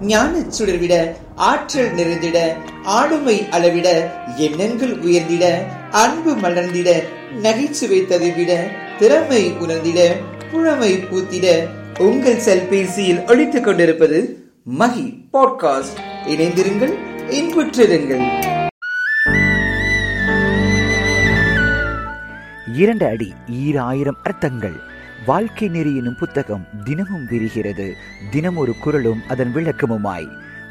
ஞானச் சுடர்விட ஆற்றல் நிறைந்திட ஆளுமை அளவிட எண்ணங்கள் உயர்ந்திட அன்பு மலர்ந்திட நகைச்சுவை தவிவிட திறமை உணர்ந்திட புழமை பூத்திட உங்கள் செல்பேசியில் ஒழித்துக் கொண்டிருப்பது மகி பாட்காஸ்ட். இணைந்திருங்கள் இன்புற்றிருங்கள். இரண்டு அடி ஈராயிரம் அர்த்தங்கள். வாழ்க்கை நெறி எனும் புத்தகம் தினமும் விரிகிறது. தினம் ஒரு குரலும் அதன் விளக்கமுமாய்.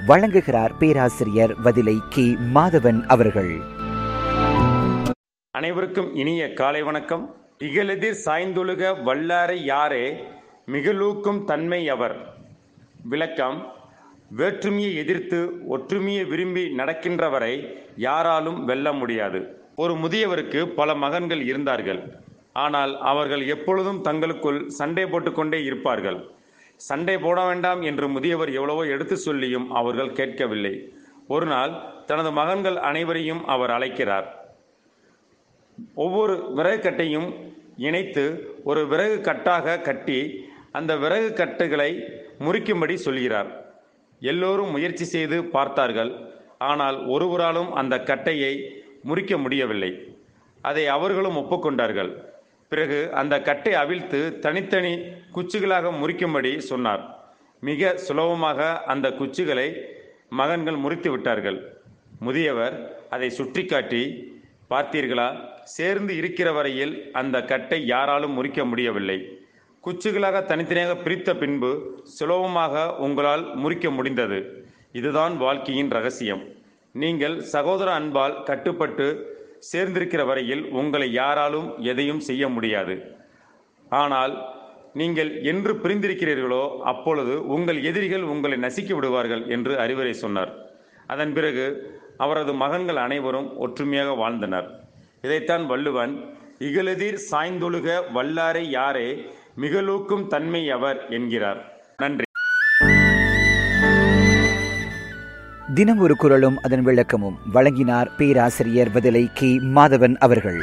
வழங்குகிறார் பேராசிரியர் வதிலை கே. மாதவன் அவர்கள். அனைவருக்கும் இனிய காலை வணக்கம். இகலெதிர் சாய்ந்தொழுக வல்லாரை யாரே மிகலூக்கும் தன்மை அவர். விளக்கம் வேற்றுமையை எதிர்த்து ஒற்றுமையை விரும்பி நடக்கின்றவரை யாராலும் வெல்ல முடியாது. ஒரு முதியவருக்கு பல மகன்கள் இருந்தார்கள். ஆனால் அவர்கள் எப்பொழுதும் தங்களுக்குள் சண்டை போட்டுக்கொண்டே இருப்பார்கள். சண்டை போட வேண்டாம் என்று முதியவர் எவ்வளவோ எடுத்து சொல்லியும் அவர்கள் கேட்கவில்லை. ஒரு நாள் தனது மகன்கள் அனைவரையும் அவர் அழைக்கிறார். ஒவ்வொரு விறகு கட்டையும் இணைத்து ஒரு விறகு கட்டாக கட்டி அந்த விறகு கட்டுகளை முறிக்கும்படி சொல்கிறார். எல்லோரும் முயற்சி செய்து பார்த்தார்கள். ஆனால் ஒருவராலும் அந்த கட்டையை முறிக்க முடியவில்லை. அதை அவர்களும் ஒப்புக்கொண்டார்கள். பிறகு அந்த கட்டை அவிழ்த்து தனித்தனி குச்சிகளாக முறிக்கும்படி சொன்னார். மிக சுலபமாக அந்த குச்சிகளை மகன்கள் முறித்து விட்டார்கள். முதியவர் அதை சுற்றி காட்டி பார்த்தீர்களா சேர்ந்து இருக்கிற வரையில் அந்த கட்டை யாராலும் முறிக்க முடியவில்லை. குச்சிகளாக தனித்தனியாக பிரித்த பின்பு சுலபமாக உங்களால் முறிக்க முடிந்தது. இதுதான் வாழ்க்கையின் ரகசியம். நீங்கள் சகோதர அன்பால் கட்டுப்பட்டு சேர்ந்திருக்கிற வரையில் உங்களை யாராலும் எதையும் செய்ய முடியாது. ஆனால் நீங்கள் என்று பிரிந்திருக்கிறீர்களோ அப்பொழுது உங்கள் எதிரிகள் உங்களை நசுக்கி விடுவார்கள் என்று அறிவுரை சொன்னார். அதன் பிறகு அவரது மகன்கள் அனைவரும் ஒற்றுமையாக வாழ்ந்தனர். இதைத்தான் வள்ளுவன் இகலெதிர் சாய்ந்தொழுக வல்லாரை யாரே மிகலூக்கும் தன்மை அவர் என்கிறார். நன்றி. தினம் ஒரு குரலும் அதன் விளக்கமும். வழங்கினார் பேராசிரியர் பதிலை கே. மாதவன் அவர்கள்.